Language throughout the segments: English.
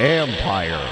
Empire.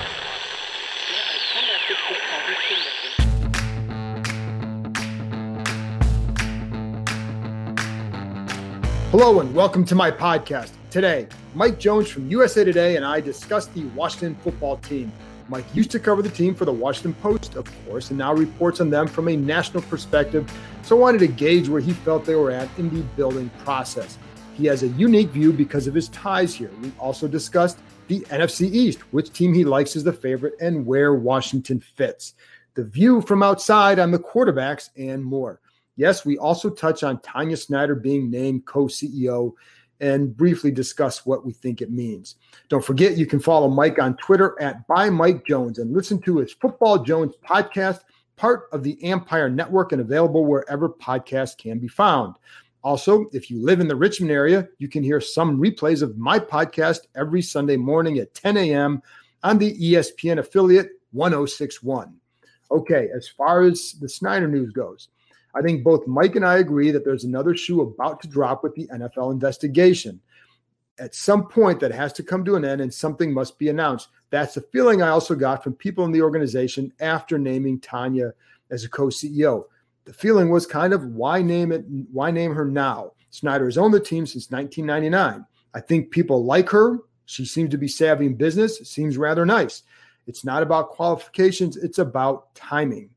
Hello and welcome to my podcast. Today, Mike Jones from USA Today and I discuss the Washington football team. Mike used to cover the team for the Washington Post, of course, and now reports on them from a national perspective. So I wanted to gauge where he felt they were at in the building process. He has a unique view because of his ties here. We also discussed the NFC East, which team he likes as the favorite, and where Washington fits. The view from outside on the quarterbacks and more. Yes, we also touch on Tanya Snyder being named co CEO and briefly discuss what we think it means. Don't forget, you can follow Mike on Twitter at by Mike Jones and listen to his Football Jones podcast, part of the Empire Network and available wherever podcasts can be found. Also, if you live in the Richmond area, you can hear some replays of my podcast every Sunday morning at 10 a.m. on the ESPN affiliate 1061. Okay, as far as the Snyder news goes, I think both Mike and I agree that there's another shoe about to drop with the NFL investigation. At some point, that has to come to an end and something must be announced. That's the feeling I also got from people in the organization after naming Tanya as a co CEO. The feeling was kind of why name it? Why name her now? Snyder has owned the team since 1999. I think people like her. She seems to be savvy in business, seems rather nice. It's not about qualifications, it's about timing.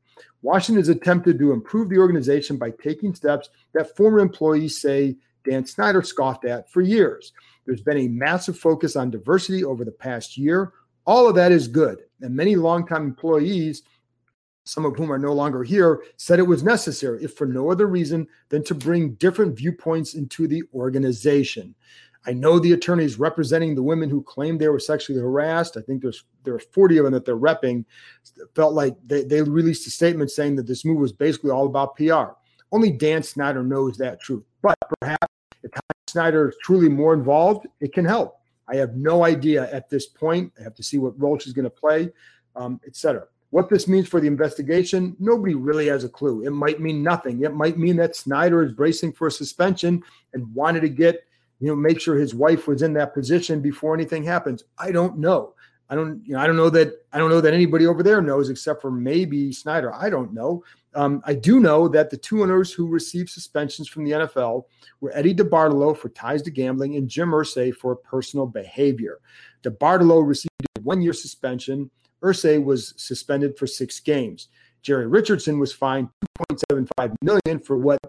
Washington has attempted to improve the organization by taking steps that former employees say Dan Snyder scoffed at for years. There's been a massive focus on diversity over the past year. All of that is good. And many longtime employees, some of whom are no longer here, said it was necessary, if for no other reason than to bring different viewpoints into the organization. I know the attorneys representing the women who claimed they were sexually harassed. I think there's there are 40 of them that they're repping. Felt like they, they released a statement saying that this move was basically all about PR. Only Dan Snyder knows that truth. But perhaps if Snyder is truly more involved, it can help. I have no idea at this point. I have to see what role she's going to play, um, etc. What this means for the investigation, nobody really has a clue. It might mean nothing. It might mean that Snyder is bracing for a suspension and wanted to get you know, make sure his wife was in that position before anything happens. I don't know. I don't, you know, I don't know that I don't know that anybody over there knows except for maybe Snyder. I don't know. Um, I do know that the two owners who received suspensions from the NFL were Eddie DeBartolo for ties to gambling and Jim Irsay for personal behavior. DeBartolo received a one-year suspension. Irsay was suspended for six games. Jerry Richardson was fined 2.75 million for what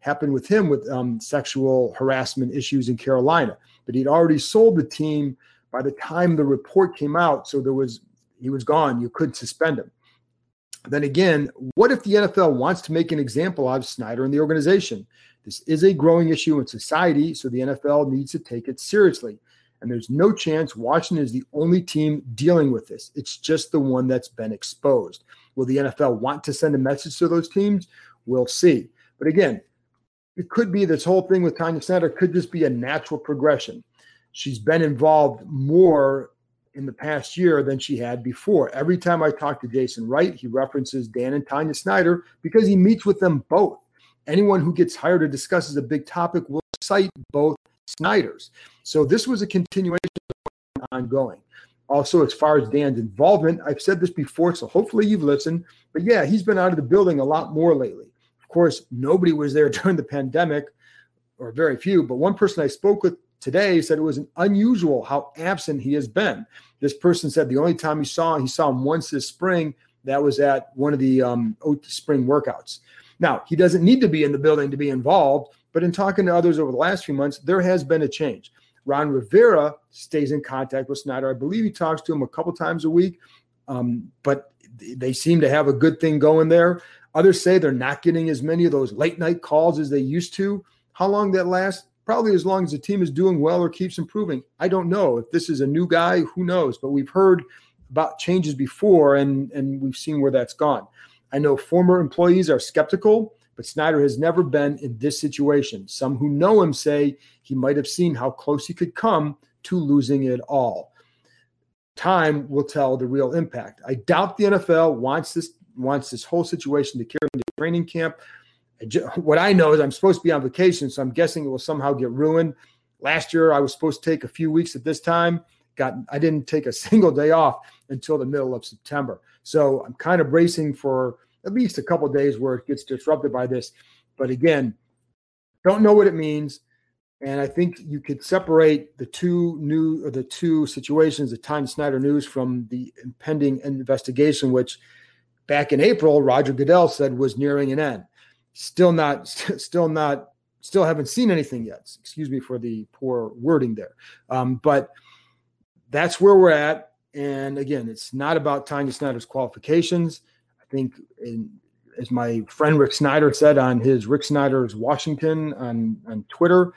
happened with him with um, sexual harassment issues in Carolina. But he'd already sold the team by the time the report came out. So there was he was gone. You couldn't suspend him. Then again, what if the NFL wants to make an example out of Snyder and the organization? This is a growing issue in society, so the NFL needs to take it seriously. And there's no chance Washington is the only team dealing with this. It's just the one that's been exposed. Will the NFL want to send a message to those teams? We'll see. But again, it could be this whole thing with Tanya Snyder could just be a natural progression. She's been involved more in the past year than she had before. Every time I talk to Jason Wright, he references Dan and Tanya Snyder because he meets with them both. Anyone who gets hired or discusses a big topic will cite both Snyders. So this was a continuation ongoing. Also, as far as Dan's involvement, I've said this before, so hopefully you've listened. But yeah, he's been out of the building a lot more lately Of course, nobody was there during the pandemic, or very few. But one person I spoke with today said it was unusual how absent he has been. This person said the only time he saw him, he saw him once this spring. That was at one of the um, spring workouts. Now he doesn't need to be in the building to be involved, but in talking to others over the last few months, there has been a change. Ron Rivera stays in contact with Snyder. I believe he talks to him a couple times a week, um, but they seem to have a good thing going there. Others say they're not getting as many of those late night calls as they used to. How long that lasts? Probably as long as the team is doing well or keeps improving. I don't know. If this is a new guy, who knows? But we've heard about changes before and, and we've seen where that's gone. I know former employees are skeptical, but Snyder has never been in this situation. Some who know him say he might have seen how close he could come to losing it all. Time will tell the real impact. I doubt the NFL wants this wants this whole situation to carry into training camp. What I know is I'm supposed to be on vacation, so I'm guessing it will somehow get ruined. last year I was supposed to take a few weeks at this time. Got I didn't take a single day off until the middle of September. So I'm kind of bracing for at least a couple days where it gets disrupted by this. But again, don't know what it means. And I think you could separate the two new the two situations, the Tanya Snyder news from the impending investigation, which back in April, Roger Goodell said was nearing an end. Still not, still not, still haven't seen anything yet. Excuse me for the poor wording there. Um, but that's where we're at. And again, it's not about Tanya Snyder's qualifications. Think, in, as my friend Rick Snider said on his Rick Snider's Washington on, on Twitter,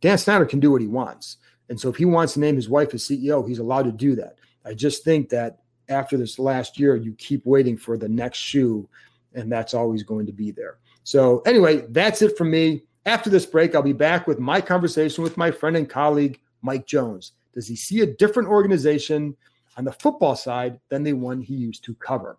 Dan Snyder can do what he wants. And so if he wants to name his wife as CEO, he's allowed to do that. I just think that after this last year, you keep waiting for the next shoe, and that's always going to be there. So, anyway, that's it from me. After this break, I'll be back with my conversation with my friend and colleague, Mike Jones. Does he see a different organization on the football side than the one he used to cover?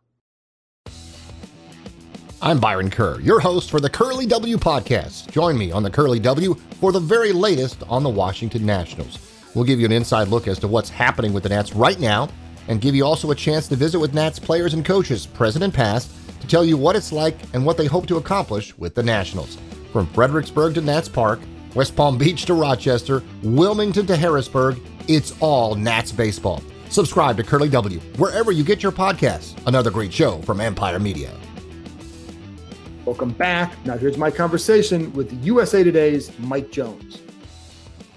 I'm Byron Kerr, your host for the Curly W podcast. Join me on the Curly W for the very latest on the Washington Nationals. We'll give you an inside look as to what's happening with the Nats right now and give you also a chance to visit with Nats players and coaches, present and past, to tell you what it's like and what they hope to accomplish with the Nationals. From Fredericksburg to Nats Park, West Palm Beach to Rochester, Wilmington to Harrisburg, it's all Nats baseball. Subscribe to Curly W wherever you get your podcasts. Another great show from Empire Media. Welcome back. Now, here's my conversation with USA Today's Mike Jones.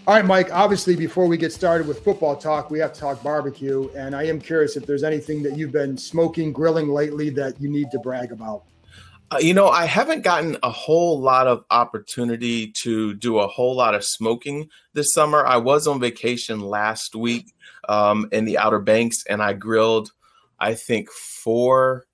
All right, Mike, obviously, before we get started with football talk, we have to talk barbecue. And I am curious if there's anything that you've been smoking, grilling lately that you need to brag about. Uh, you know, I haven't gotten a whole lot of opportunity to do a whole lot of smoking this summer. I was on vacation last week um, in the Outer Banks and I grilled, I think, four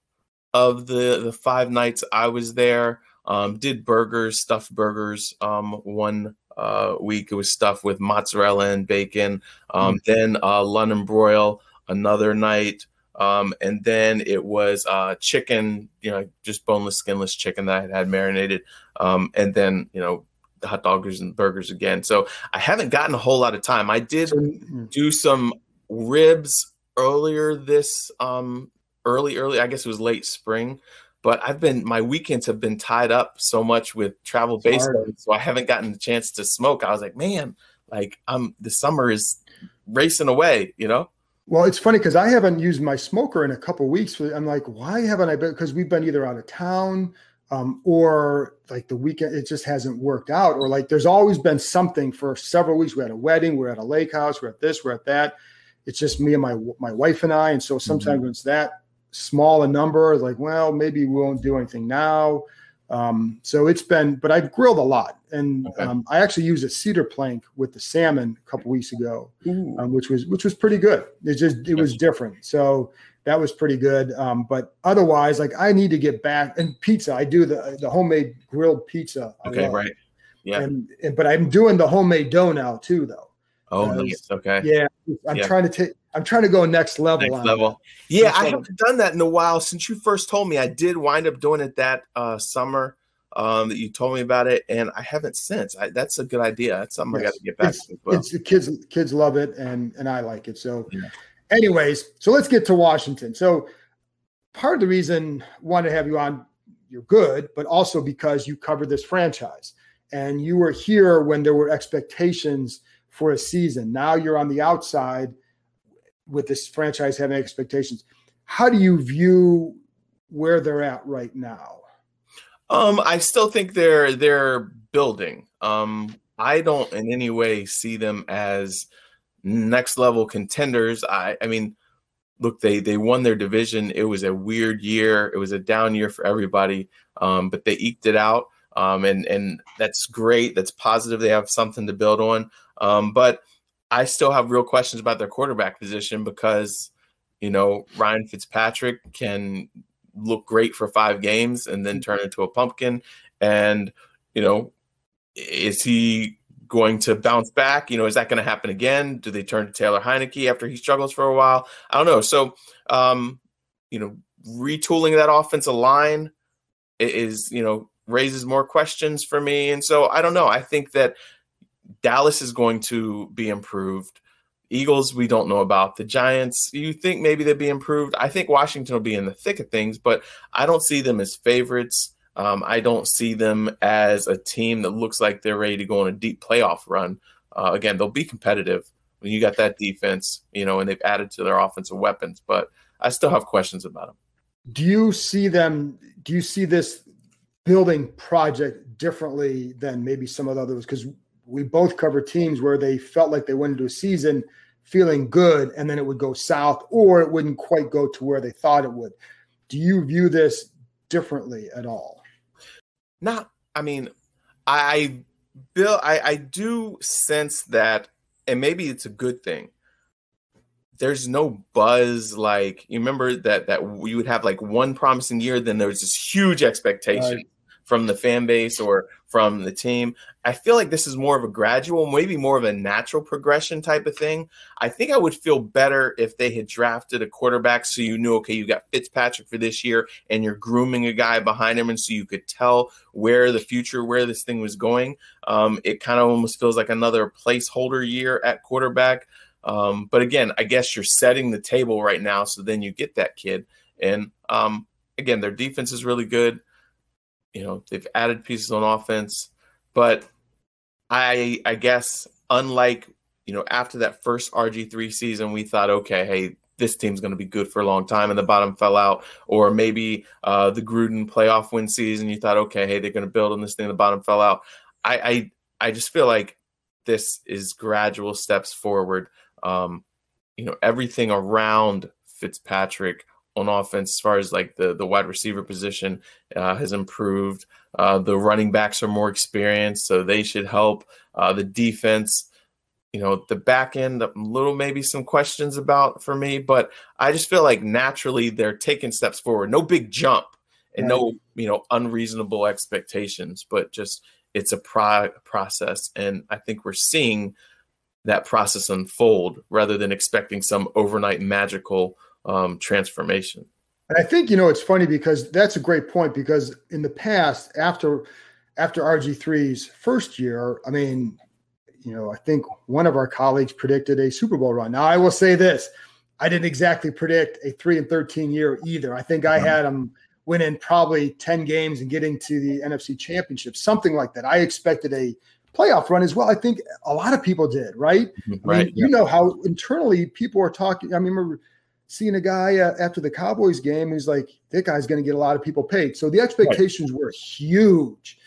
of the the five nights I was there. Um, did burgers, stuffed burgers. Um, one uh, week it was stuffed with mozzarella and bacon. Um, mm-hmm. Then uh, London broil another night. Um, and then it was uh, chicken, you know, just boneless, skinless chicken that I had, had marinated. Um, and then, you know, the hot doggers and burgers again. So I haven't gotten a whole lot of time. I did mm-hmm. do some ribs earlier this um, early, early, I guess it was late spring. But I've been my weekends have been tied up so much with travel baseball, so I haven't gotten the chance to smoke. I was like, man, like I'm the summer is racing away, you know. Well, it's funny because I haven't used my smoker in a couple weeks. I'm like, why haven't I been? Because we've been either out of town um, or like the weekend, it just hasn't worked out. Or like there's always been something for several weeks. We had a wedding, we're at a lake house, we're at this, we're at that. It's just me and my my wife and I. And so sometimes mm-hmm. when it's that small a number, like, well, maybe we won't do anything now. Um, so it's been, but I've grilled a lot, and okay. um, I actually used a cedar plank with the salmon a couple weeks ago, um, which was which was pretty good. It just it was different, so that was pretty good. Um, but otherwise, like I need to get back and pizza. I do the the homemade grilled pizza. Okay, right. Yeah, and, and, but I'm doing the homemade dough now too, though. Oh, nice. Okay. Yeah, I'm yeah. trying to take. I'm trying to go next level. Next level. That. Yeah, next I level. haven't done that in a while since you first told me. I did wind up doing it that uh, summer um, that you told me about it, and I haven't since. I, that's a good idea. That's something yes. I got to get back it's, to. Well. It's the kids. Kids love it, and and I like it. So, yeah. anyways, so let's get to Washington. So, part of the reason I wanted to have you on, you're good, but also because you covered this franchise, and you were here when there were expectations for a season. Now you're on the outside with this franchise having expectations. How do you view where they're at right now? Um, I still think they're they're building. Um, I don't in any way see them as next level contenders. I I mean, look, they they won their division. It was a weird year. It was a down year for everybody. Um, but they eked it out. Um, and and that's great. That's positive. They have something to build on. Um, but I still have real questions about their quarterback position because, you know, Ryan Fitzpatrick can look great for five games and then turn into a pumpkin. And, you know, is he going to bounce back? You know, is that going to happen again? Do they turn to Taylor Heinicke after he struggles for a while? I don't know. So, um, you know, retooling that offensive line is, you know, raises more questions for me. And so I don't know. I think that Dallas is going to be improved. Eagles, we don't know about. The Giants, you think maybe they'd be improved. I think Washington will be in the thick of things, but I don't see them as favorites. Um, I don't see them as a team that looks like they're ready to go on a deep playoff run. Uh, again, they'll be competitive when you got that defense, you know, and they've added to their offensive weapons, but I still have questions about them. Do you see them? Do you see this building project differently than maybe some of the others? Because we both cover teams where they felt like they went into a season feeling good and then it would go south or it wouldn't quite go to where they thought it would. Do you view this differently at all? Not, I mean, I, Bill, I, I do sense that, and maybe it's a good thing. There's no buzz like you remember that that we would have like one promising year, then there was this huge expectation. Right from the fan base or from the team. I feel like this is more of a gradual, maybe more of a natural progression type of thing. I think I would feel better if they had drafted a quarterback so you knew, okay, you got Fitzpatrick for this year and you're grooming a guy behind him. And so you could tell where the future, where this thing was going. Um, it kind of almost feels like another placeholder year at quarterback. Um, but again, I guess you're setting the table right now. So then you get that kid. And um, again, their defense is really good. You know, they've added pieces on offense, but I I guess unlike you know after that first RG three season, we thought, okay, hey, this team's going to be good for a long time, and the bottom fell out, or maybe uh, the Gruden playoff win season, you thought, okay, hey, they're going to build on this thing, the bottom fell out. I I, I just feel like this is gradual steps forward. Um, you know, everything around Fitzpatrick on offense as far as like the the wide receiver position uh, has improved. Uh, the running backs are more experienced, so they should help. Uh, the defense, you know, the back end, a little maybe some questions about for me, but I just feel like naturally they're taking steps forward. No big jump and no you know unreasonable expectations, but just it's a pro- process, and I think we're seeing that process unfold rather than expecting some overnight magical um, transformation. And I think you know it's funny because that's a great point because in the past after after RG3's first year, I mean, you know, I think one of our colleagues predicted a Super Bowl run. Now I will say this, I didn't exactly predict a 3 and 13 year either. I think I had them winning probably 10 games and getting to the NFC championship, something like that. I expected a playoff run as well. I think a lot of people did, right? Mm-hmm. Right. I mean, yeah. You know how internally people are talking. I mean, remember seeing a guy uh, after the Cowboys game he's like, that guy's going to get a lot of people paid. So the expectations right. were huge.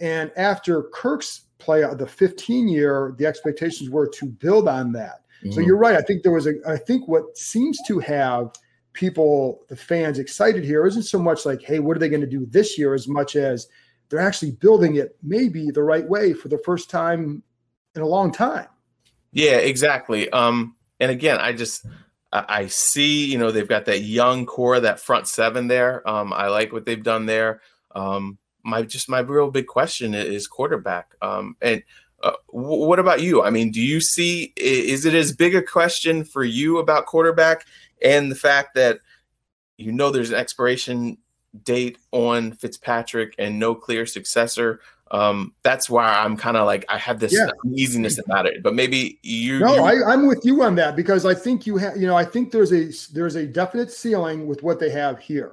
And after Kirk's play, uh, the 15 year, the expectations were to build on that. Mm-hmm. So you're right. I think there was a, I think what seems to have people, the fans excited here isn't so much like, hey, what are they going to do this year as much as they're actually building it maybe the right way for the first time in a long time. Yeah, exactly. Um, and again, I just, I see, you know, they've got that young core, that front seven there. Um, I like what they've done there. Um, my just my real big question is quarterback. Um, and uh, w- what about you? I mean, do you see is it as big a question for you about quarterback and the fact that you know there's an expiration date on Fitzpatrick and no clear successor? Um, that's why I'm kind of like I have this yeah. uneasiness about it. But maybe you. No, you... I, am with you on that because I think you have. You know, I think there's a there's a definite ceiling with what they have here,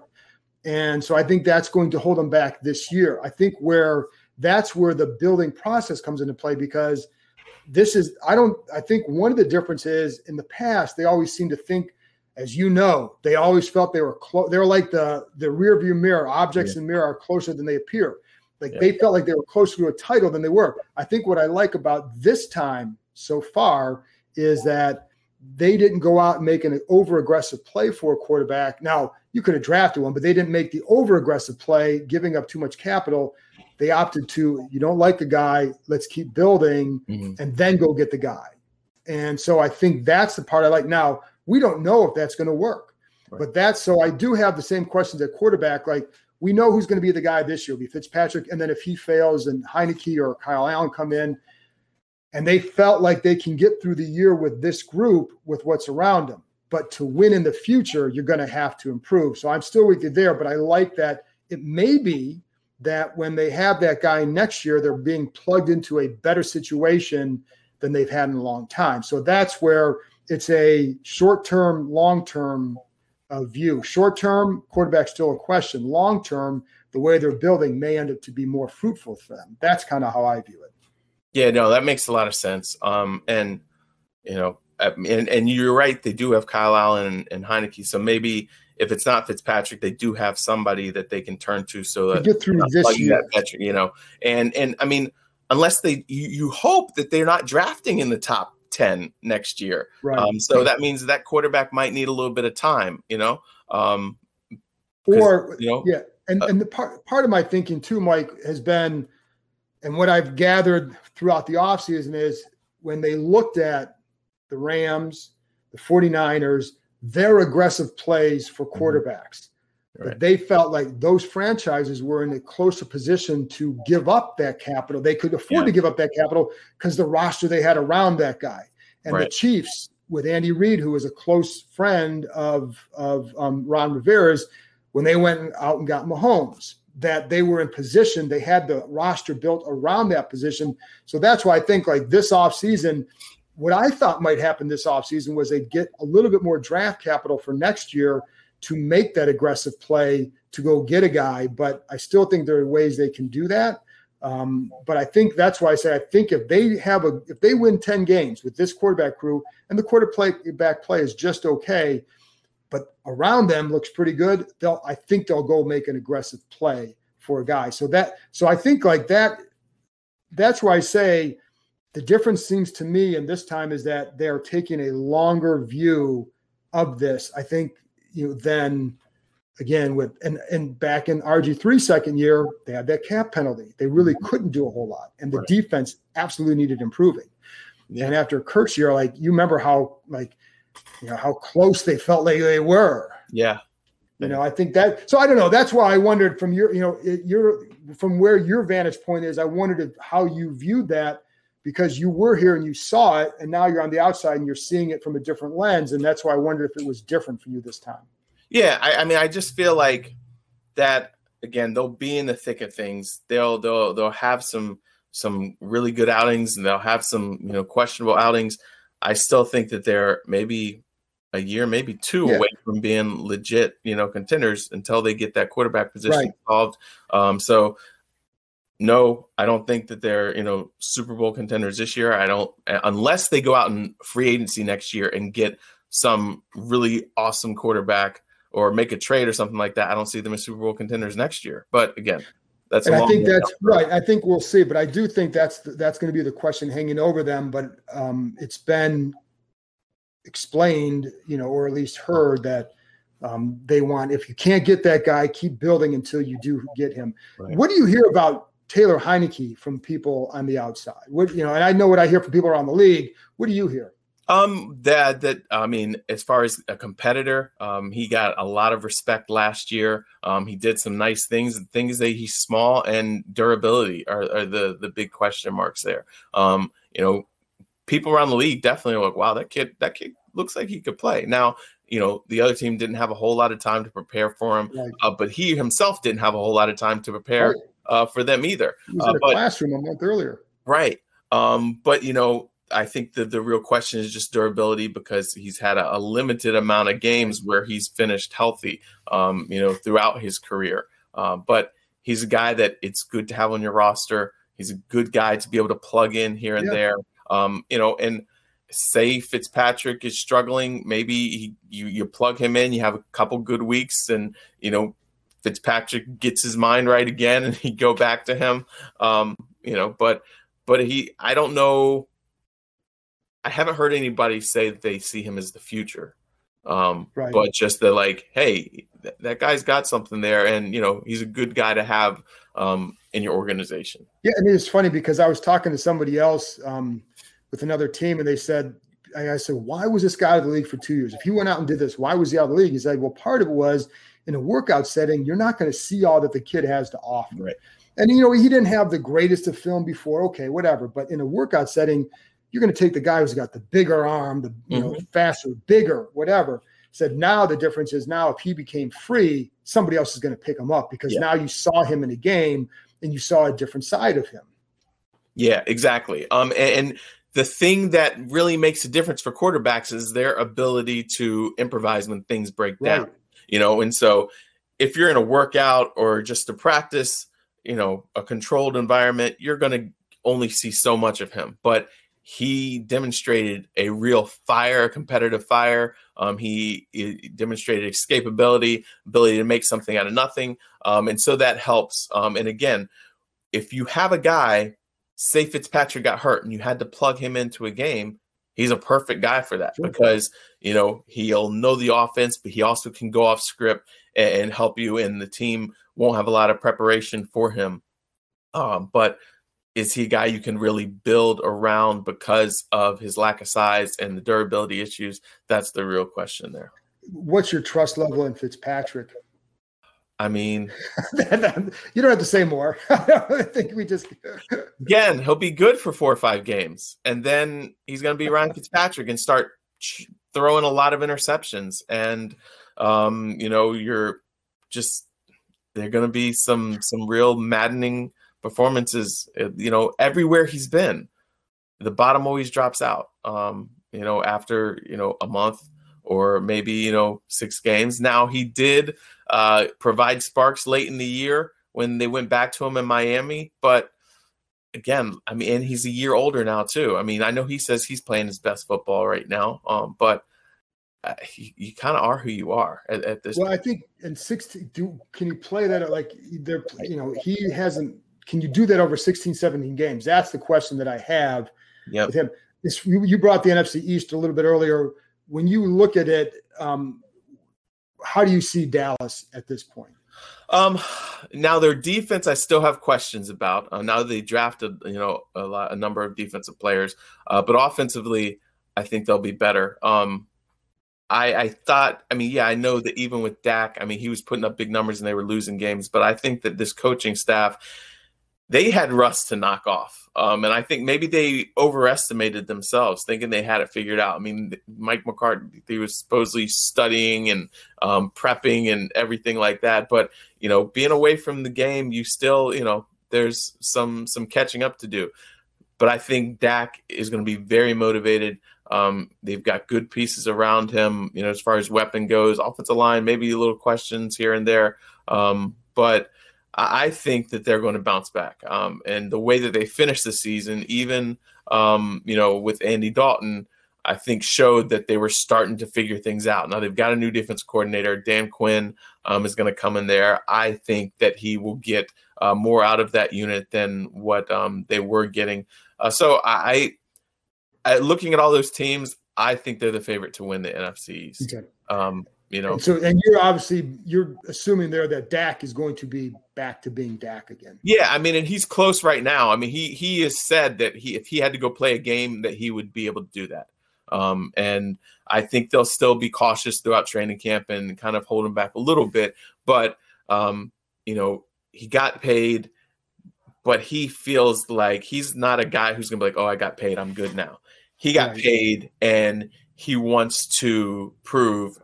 and so I think that's going to hold them back this year. I think where that's where the building process comes into play because this is I don't I think one of the differences in the past they always seem to think as you know they always felt they were close they were like the the rear view mirror objects yeah. in the mirror are closer than they appear like yeah. they felt like they were closer to a title than they were. I think what I like about this time so far is that they didn't go out and make an over aggressive play for a quarterback. Now, you could have drafted one, but they didn't make the over aggressive play, giving up too much capital. They opted to, you don't like the guy, let's keep building mm-hmm. and then go get the guy. And so I think that's the part I like. Now, we don't know if that's going to work, right. but that's so I do have the same questions at quarterback. Like, we know who's going to be the guy this year. It'll be Fitzpatrick, and then if he fails, and Heinicke or Kyle Allen come in, and they felt like they can get through the year with this group with what's around them. But to win in the future, you're going to have to improve. So I'm still with you there, but I like that it may be that when they have that guy next year, they're being plugged into a better situation than they've had in a long time. So that's where it's a short term, long term uh, view. Short term, quarterback still a question. Long term, the way they're building may end up to be more fruitful for them. That's kind of how I view it. Yeah, no, that makes a lot of sense. Um, and you know, and, and you're right, they do have Kyle Allen and, and Heinicke. So maybe if it's not Fitzpatrick, they do have somebody that they can turn to so that get through this year. That you know, and and I mean, unless they, you, you, hope that they're not drafting in the top ten next year. Right. Um, so that means that quarterback might need a little bit of time. You know, um, or you know, yeah, and uh, and the part part of my thinking too, Mike, has been, and what I've gathered throughout the offseason is when they looked at the Rams, the 49ers, their aggressive plays for mm-hmm. quarterbacks. Right. They felt like those franchises were in a closer position to give up that capital. They could afford yeah. to give up that capital because the roster they had around that guy. And right. the Chiefs, with Andy Reid, who was a close friend of of um, Ron Rivera's, when they went out and got Mahomes, that they were in position. They had the roster built around that position. So that's why I think like this offseason, what I thought might happen this offseason was they'd get a little bit more draft capital for next year to make that aggressive play to go get a guy. But I still think there are ways they can do that. Um, but I think that's why I say I think if they have a if they win 10 games with this quarterback crew and the quarterback play is just okay, but around them looks pretty good, they'll I think they'll go make an aggressive play for a guy. So that so I think like that that's why I say the difference seems to me and this time is that they're taking a longer view of this. I think you know then again with and and back in RG3 second year, they had that cap penalty. They really mm-hmm. couldn't do a whole lot. And the right. defense absolutely needed improving. Yeah. And after Kirk's year, like you remember how like you know how close they felt like they were. Yeah. You know, I think that so I don't know. That's why I wondered from your, you know, your from where your vantage point is, I wondered how you viewed that because you were here and you saw it, and now you're on the outside and you're seeing it from a different lens. And that's why I wonder if it was different for you this time. Yeah, I, I mean, I just feel like that again. They'll be in the thick of things. They'll they'll they'll have some some really good outings, and they'll have some you know questionable outings. I still think that they're maybe a year, maybe two yeah. away from being legit, you know, contenders until they get that quarterback position right. solved. Um, so no, I don't think that they're you know Super Bowl contenders this year. I don't unless they go out in free agency next year and get some really awesome quarterback or make a trade or something like that. I don't see them as Super Bowl contenders next year. But again, that's and I think that's right. I think we'll see, but I do think that's that's going to be the question hanging over them. But um, it's been explained, you know, or at least heard that um, they want if you can't get that guy, keep building until you do get him. Right. What do you hear about Taylor Heinicke from people on the outside? What you know, and I know what I hear from people around the league. What do you hear? Um, that that I mean, as far as a competitor, um, he got a lot of respect last year. Um, he did some nice things. Things that he's small and durability are, are the the big question marks there. Um, you know, people around the league definitely are like, wow, that kid, that kid looks like he could play. Now, you know, the other team didn't have a whole lot of time to prepare for him, right. uh, but he himself didn't have a whole lot of time to prepare right. Uh, for them either. He was in uh, a but, classroom a month earlier, right? Um, but you know, I think that the real question is just durability because he's had a, a limited amount of games where he's finished healthy, um, you know, throughout his career. Uh, but he's a guy that it's good to have on your roster. He's a good guy to be able to plug in here and yeah. there. Um, you know, and say Fitzpatrick is struggling, maybe he, you you plug him in, you have a couple good weeks, and you know Fitzpatrick gets his mind right again, and he go back to him. Um, you know, but but he, I don't know I haven't heard anybody say that they see him as the future. Um, right. But just that, like, hey, th- that guy's got something there, and you know, he's a good guy to have um, in your organization. Yeah, and it's funny because I was talking to somebody else um, with another team, and they said, I said, why was this guy out of the league for two years? If he went out and did this, why was he out of the league? He said, well, part of it was in a workout setting, you're not going to see all that the kid has to offer. Right. And you know, he didn't have the greatest of film before. Okay, whatever. But in a workout setting, you're going to take the guy who's got the bigger arm, the you mm-hmm. know faster, bigger, whatever. said now the difference is now if he became free, somebody else is going to pick him up because yeah. now you saw him in a game and you saw a different side of him. Yeah, exactly. Um, and the thing that really makes a difference for quarterbacks is their ability to improvise when things break right. down. You know, and so if you're in a workout or just a practice, you know, a controlled environment, you're going to only see so much of him. But he demonstrated a real fire, competitive fire. Um, he, he, demonstrated escapability, ability to make something out of nothing, um, and so that helps. Um, and again, if you have a guy, say Fitzpatrick got hurt, and you had to plug him into a game, he's a perfect guy for that sure. because you know he'll know the offense, but he also can go off script and, and help you, and the team won't have a lot of preparation for him. Um, but is he a guy you can really build around because of his lack of size and the durability issues? That's the real question there. What's your trust level in Fitzpatrick? I mean, you don't have to say more. I think we just again he'll be good for four or five games, and then he's going to be Ryan Fitzpatrick and start throwing a lot of interceptions, and um, you know you're just they're going to be some some real maddening performances, uh, you know, everywhere he's been, the bottom always drops out. Um, you know, after you know a month or maybe you know six games. Now he did uh, provide sparks late in the year when they went back to him in Miami, but again, I mean, and he's a year older now too. I mean, I know he says he's playing his best football right now, um, but uh, you, you kind of are who you are at, at this. Well, point. I think in sixteen, do can you play that like they're you know he hasn't can you do that over 16, 17 games? That's the question that I have yep. with him. This, you brought the NFC East a little bit earlier. When you look at it, um, how do you see Dallas at this point? Um, now their defense, I still have questions about. Uh, now they drafted, you know, a, lot, a number of defensive players, uh, but offensively, I think they'll be better. Um, I, I thought, I mean, yeah, I know that even with Dak, I mean, he was putting up big numbers and they were losing games, but I think that this coaching staff they had Russ to knock off. Um, and I think maybe they overestimated themselves, thinking they had it figured out. I mean, Mike McCarthy was supposedly studying and um, prepping and everything like that. But you know, being away from the game, you still, you know, there's some some catching up to do. But I think Dak is going to be very motivated. Um, they've got good pieces around him, you know, as far as weapon goes. Offensive line, maybe a little questions here and there, um, but I think that they're going to bounce back. Um, and the way that they finished the season, even um, you know with Andy Dalton, I think showed that they were starting to figure things out. Now they've got a new defense coordinator. Dan Quinn um, is going to come in there. I think that he will get uh, more out of that unit than what um, they were getting. Uh, so I, I, looking at all those teams, I think they're the favorite to win the NFC Okay. Um, you know. And so, and you're obviously you're assuming there that Dak is going to be back to being Dak again. Yeah, I mean, and he's close right now. I mean, he he has said that he if he had to go play a game that he would be able to do that. Um, and I think they'll still be cautious throughout training camp and kind of hold him back a little bit. But um, you know, he got paid, but he feels like he's not a guy who's gonna be like, "Oh, I got paid, I'm good now." He got paid, and he wants to prove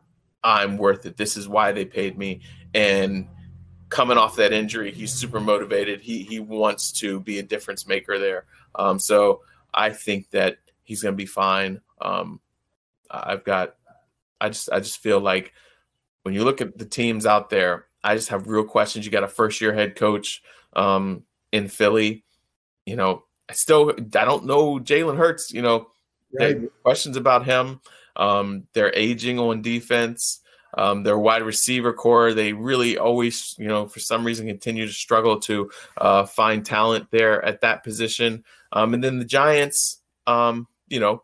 I'm worth it. This is why they paid me. And coming off that injury, he's super motivated. He he wants to be a difference maker there. Um, so I think that he's going to be fine. Um, I've got, I just I just feel like when you look at the teams out there, I just have real questions. You got a first year head coach um, in Philly. You know, I still I don't know Jalen Hurts. You know, right. questions about him. Um, they're aging on defense. Um, their wide receiver corps, they really always, you know, for some reason continue to struggle to uh, find talent there at that position. Um, and then the Giants, um, you know,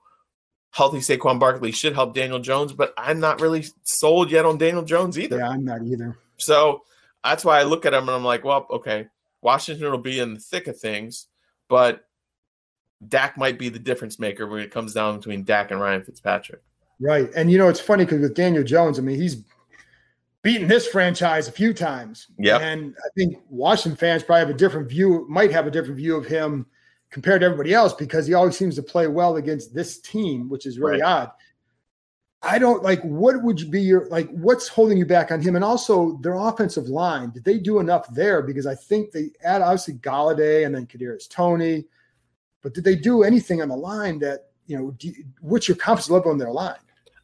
healthy Saquon Barkley should help Daniel Jones, but I'm not really sold yet on Daniel Jones either. Yeah, I'm not either. So that's why I look at him and I'm like, well, okay, Washington will be in the thick of things, but Dak might be the difference maker when it comes down between Dak and Ryan Fitzpatrick. Right. And you know, it's funny because with Daniel Jones, I mean, he's beaten this franchise a few times. Yeah. And I think Washington fans probably have a different view, might have a different view of him compared to everybody else because he always seems to play well against this team, which is really right. odd. I don't like what would be your like what's holding you back on him and also their offensive line did they do enough there because I think they add obviously Golladay and then Kadarius Toney, but did they do anything on the line that you know do, what's your confidence level on their line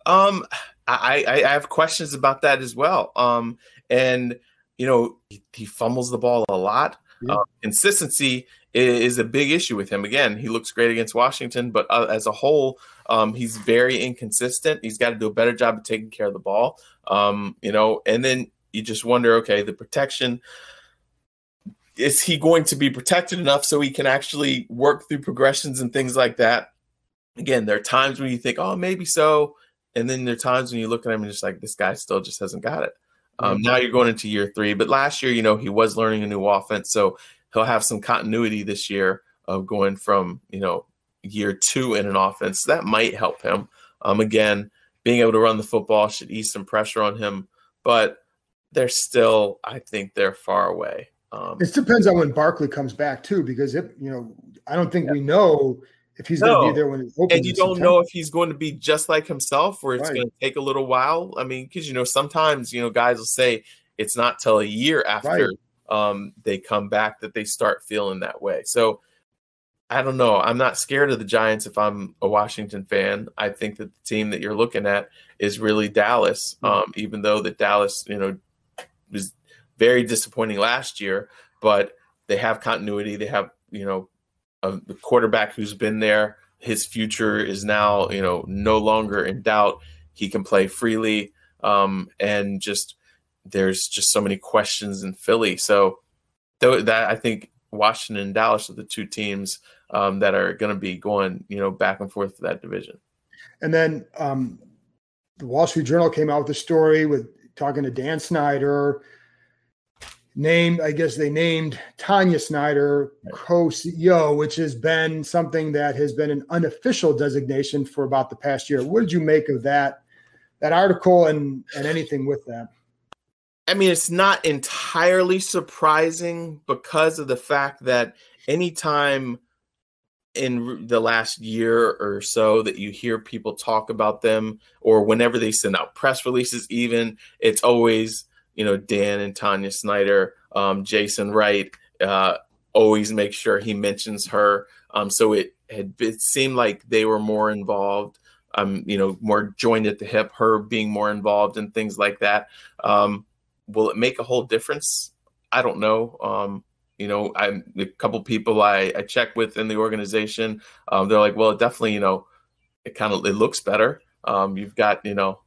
um I, I have questions about that as well um and you know he, he fumbles the ball a lot yeah. uh, consistency is a big issue with him. Again, he looks great against Washington, but uh, as a whole, um, he's very inconsistent. He's got to do a better job of taking care of the ball. Um, you know, and then you just wonder, okay, the protection is he going to be protected enough so he can actually work through progressions and things like that? Again, there are times when you think, oh, maybe so, and then there are times when you look at him and just like this guy still just hasn't got it. Um, mm-hmm. Now you're going into year three, but last year, you know, he was learning a new offense, so he'll have some continuity this year of going from you know year two in an offense. That might help him. Um, again, being able to run the football should ease some pressure on him, but they're still, I think, they're far away. Um, it depends on when Barkley comes back too, because if you know, I don't think yeah. we know if he's no. going to be there when it opens. And you don't know if he's going to be just like himself, or it's right. going to take a little while. I mean, because you know, sometimes you know, guys will say it's not till a year after right um, they come back that they start feeling that way. So I don't know. I'm not scared of the Giants if I'm a Washington fan. I think that the team that you're looking at is really Dallas, mm-hmm. um, even though that Dallas, you know, was very disappointing last year, but they have continuity. They have, you know, the quarterback who's been there. His future is now, you know, no longer in doubt. He can play freely um, and just there's just so many questions in Philly. So th- that I think Washington and Dallas are the two teams um, that are going to be going, you know, back and forth to that division. And then um, the Wall Street Journal came out with a story with talking to Dan Snyder. Named, I guess they named Tanya Snyder co-CEO, which has been something that has been an unofficial designation for about the past year. What did you make of that that article and and anything with that? I mean, it's not entirely surprising because of the fact that anytime in the last year or so that you hear people talk about them, or whenever they send out press releases, even it's always you know Dan and Tanya Snyder, um, Jason Wright. Uh, always make sure he mentions her. Um, so it had it seemed like they were more involved. Um, you know, more joined at the hip. Her being more involved and things like that. Um, will it make a whole difference? I don't know. Um, you know, I'm a couple people I, I check with in the organization. Um, they're like, well, it definitely, you know, it kind of it looks better. Um, you've got, you know,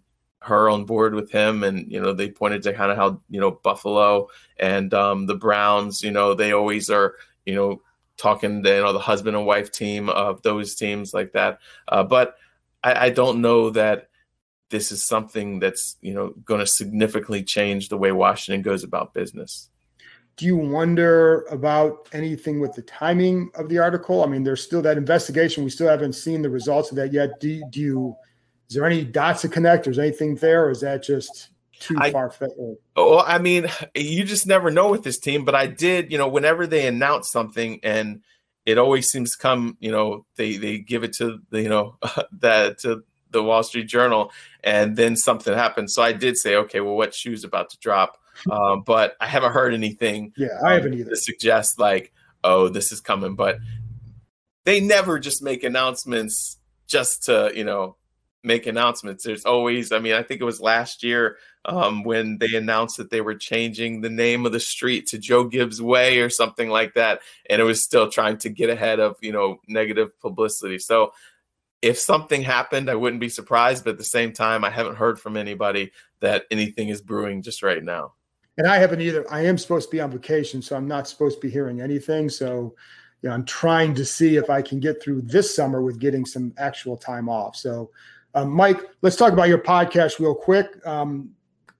her on board with him, and you know, they pointed to kind of how you know Buffalo and um, the Browns, you know, they always are, you know, talking to you know the husband and wife team of those teams like that. Uh, but I, I don't know that this is something that's you know going to significantly change the way Washington goes about business. Do you wonder about anything with the timing of the article? I mean, there's still that investigation. We still haven't seen the results of that yet. Do, do you? Is there any dots to connect? Or is anything there, or is that just too far fetched? Oh, I mean, you just never know with this team. But I did, you know, whenever they announce something and it always seems to come, you know, they they give it to the, you know, that to the Wall Street Journal, and then something happens. So I did say, okay, well, what shoe's about to drop? Um, but I haven't heard anything. Yeah, I haven't um, either. To suggest like, oh, this is coming. But they never just make announcements just to you know make announcements. There's always, I mean, I think it was last year um, when they announced that they were changing the name of the street to Joe Gibbs Way or something like that, and it was still trying to get ahead of you know negative publicity. So if something happened, I wouldn't be surprised. But at the same time, I haven't heard from anybody that anything is brewing just right now. And I haven't either. I am supposed to be on vacation, so I'm not supposed to be hearing anything. So, you know, I'm trying to see if I can get through this summer with getting some actual time off. So, um, Mike, let's talk about your podcast real quick. Um,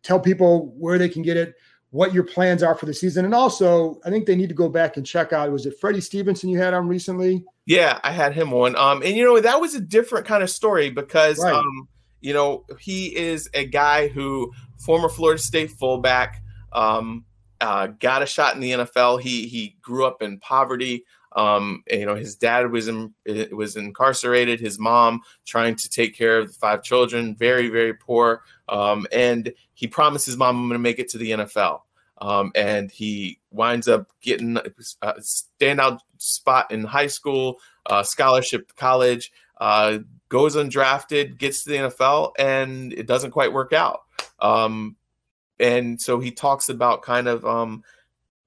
tell people where they can get it, what your plans are for the season, and also, I think they need to go back and check out. Was it Freddie Stevenson you had on recently? Yeah, I had him on. Um, and you know that was a different kind of story because right. um, you know, he is a guy who former Florida State fullback, um, uh, got a shot in the NFL. He he grew up in poverty. Um, you know, his dad was in, was incarcerated. His mom trying to take care of the five children, very very poor. Um, and he promised his mom, "I'm going to make it to the NFL." Um, and he winds up getting a standout spot in high school, uh, scholarship college, uh, goes undrafted, gets to the NFL, and it doesn't quite work out. Um, and so he talks about kind of um,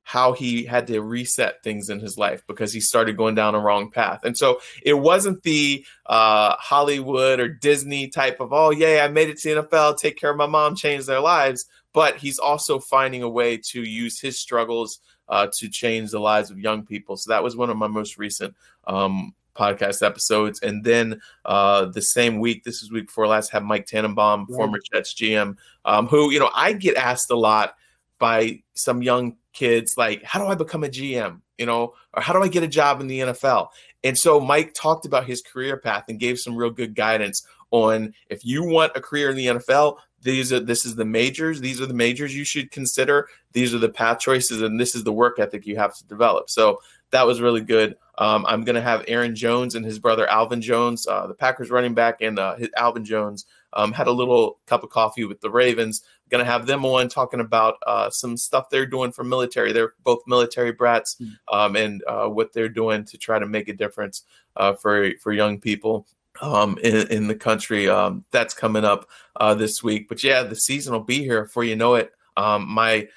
how he had to reset things in his life because he started going down a wrong path. And so it wasn't the uh, Hollywood or Disney type of, oh, yeah, I made it to NFL, take care of my mom, change their lives. But he's also finding a way to use his struggles uh, to change the lives of young people. So that was one of my most recent um, podcast episodes. And then uh, the same week, this is week before last, have Mike Tannenbaum, former Jets GM, um, who, you know, I get asked a lot by some young kids like how do i become a gm you know or how do i get a job in the nfl and so mike talked about his career path and gave some real good guidance on if you want a career in the nfl these are this is the majors these are the majors you should consider these are the path choices and this is the work ethic you have to develop. So that was really good. Um, i'm going to have aaron jones and his brother alvin jones uh, the packers running back and uh, alvin jones um, had a little cup of coffee with the ravens going to have them on talking about uh, some stuff they're doing for military. They're both military brats, hmm. um, and uh, what they're doing to try to make a difference uh, for for young people um, in, in the country. Um, that's coming up uh, this week. But yeah, the season will be here before you know it. Um, my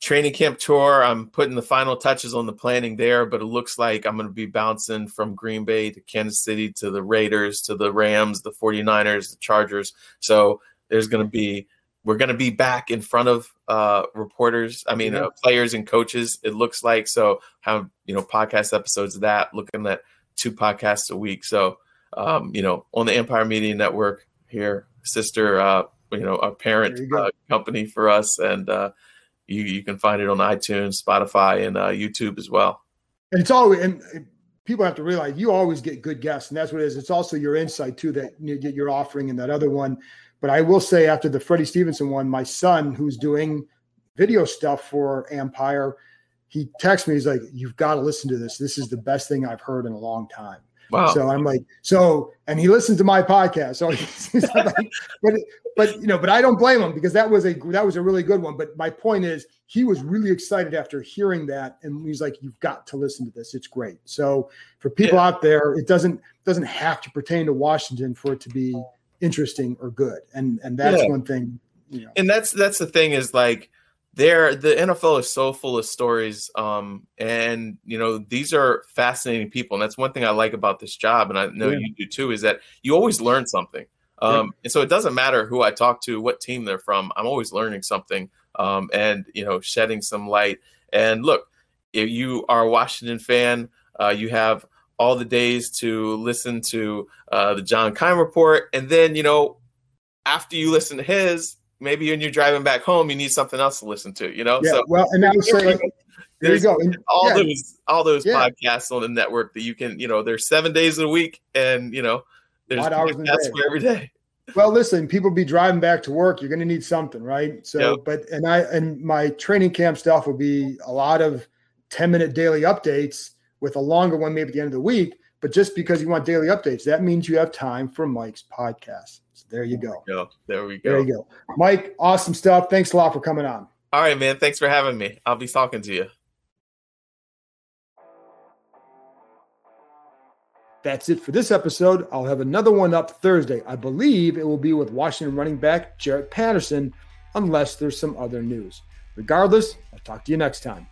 training camp tour, I'm putting the final touches on the planning there, but it looks like I'm going to be bouncing from Green Bay to Kansas City to the Raiders to the Rams, the 49ers, the Chargers. So there's going to be we're going to be back in front of uh, reporters. I mean, yeah. uh, players and coaches. It looks like so. Have you know podcast episodes of that? Looking at two podcasts a week. So um, you know, on the Empire Media Network here, sister, uh, you know, a parent uh, company for us, and uh, you you can find it on iTunes, Spotify, and uh, YouTube as well. And it's always and people have to realize you always get good guests, and that's what it is. It's also your insight too that you're offering in that other one but I will say, after the Freddie Stevenson one, my son, who's doing video stuff for Empire, he texts me. He's like, "You've got to listen to this. This is the best thing I've heard in a long time." Wow. So I'm like, so, and he listens to my podcast. So he's like, but, but you know, but I don't blame him because that was a that was a really good one. But my point is, he was really excited after hearing that, and he's like, "You've got to listen to this. It's great." So for people yeah. out there, it doesn't doesn't have to pertain to Washington for it to be interesting or good. And and that's yeah. one thing. You know. And that's that's the thing is like there the NFL is so full of stories um and you know these are fascinating people and that's one thing I like about this job and I know yeah. you do too is that you always learn something. Um yeah. and so it doesn't matter who I talk to, what team they're from. I'm always learning something um and you know shedding some light. And look, if you are a Washington fan, uh, you have all the days to listen to uh, the John Keim report. And then, you know, after you listen to his, maybe when you're driving back home, you need something else to listen to, you know? Yeah, so, well, and I was saying, there you go. And, all yeah. those, all those yeah. podcasts on the network that you can, you know, there's seven days a week and, you know, there's podcasts for every day. Well, listen, people be driving back to work. You're going to need something, right? So, yep. but, and I, and my training camp stuff will be a lot of 10 minute daily updates with a longer one maybe at the end of the week. But just because you want daily updates, that means you have time for Mike's podcast. There you go. There go. There we go. There you go. Mike, awesome stuff. Thanks a lot for coming on. All right, man. Thanks for having me. I'll be talking to you. That's it for this episode. I'll have another one up Thursday. I believe it will be with Washington running back Jaret Patterson, unless there's some other news. Regardless, I'll talk to you next time.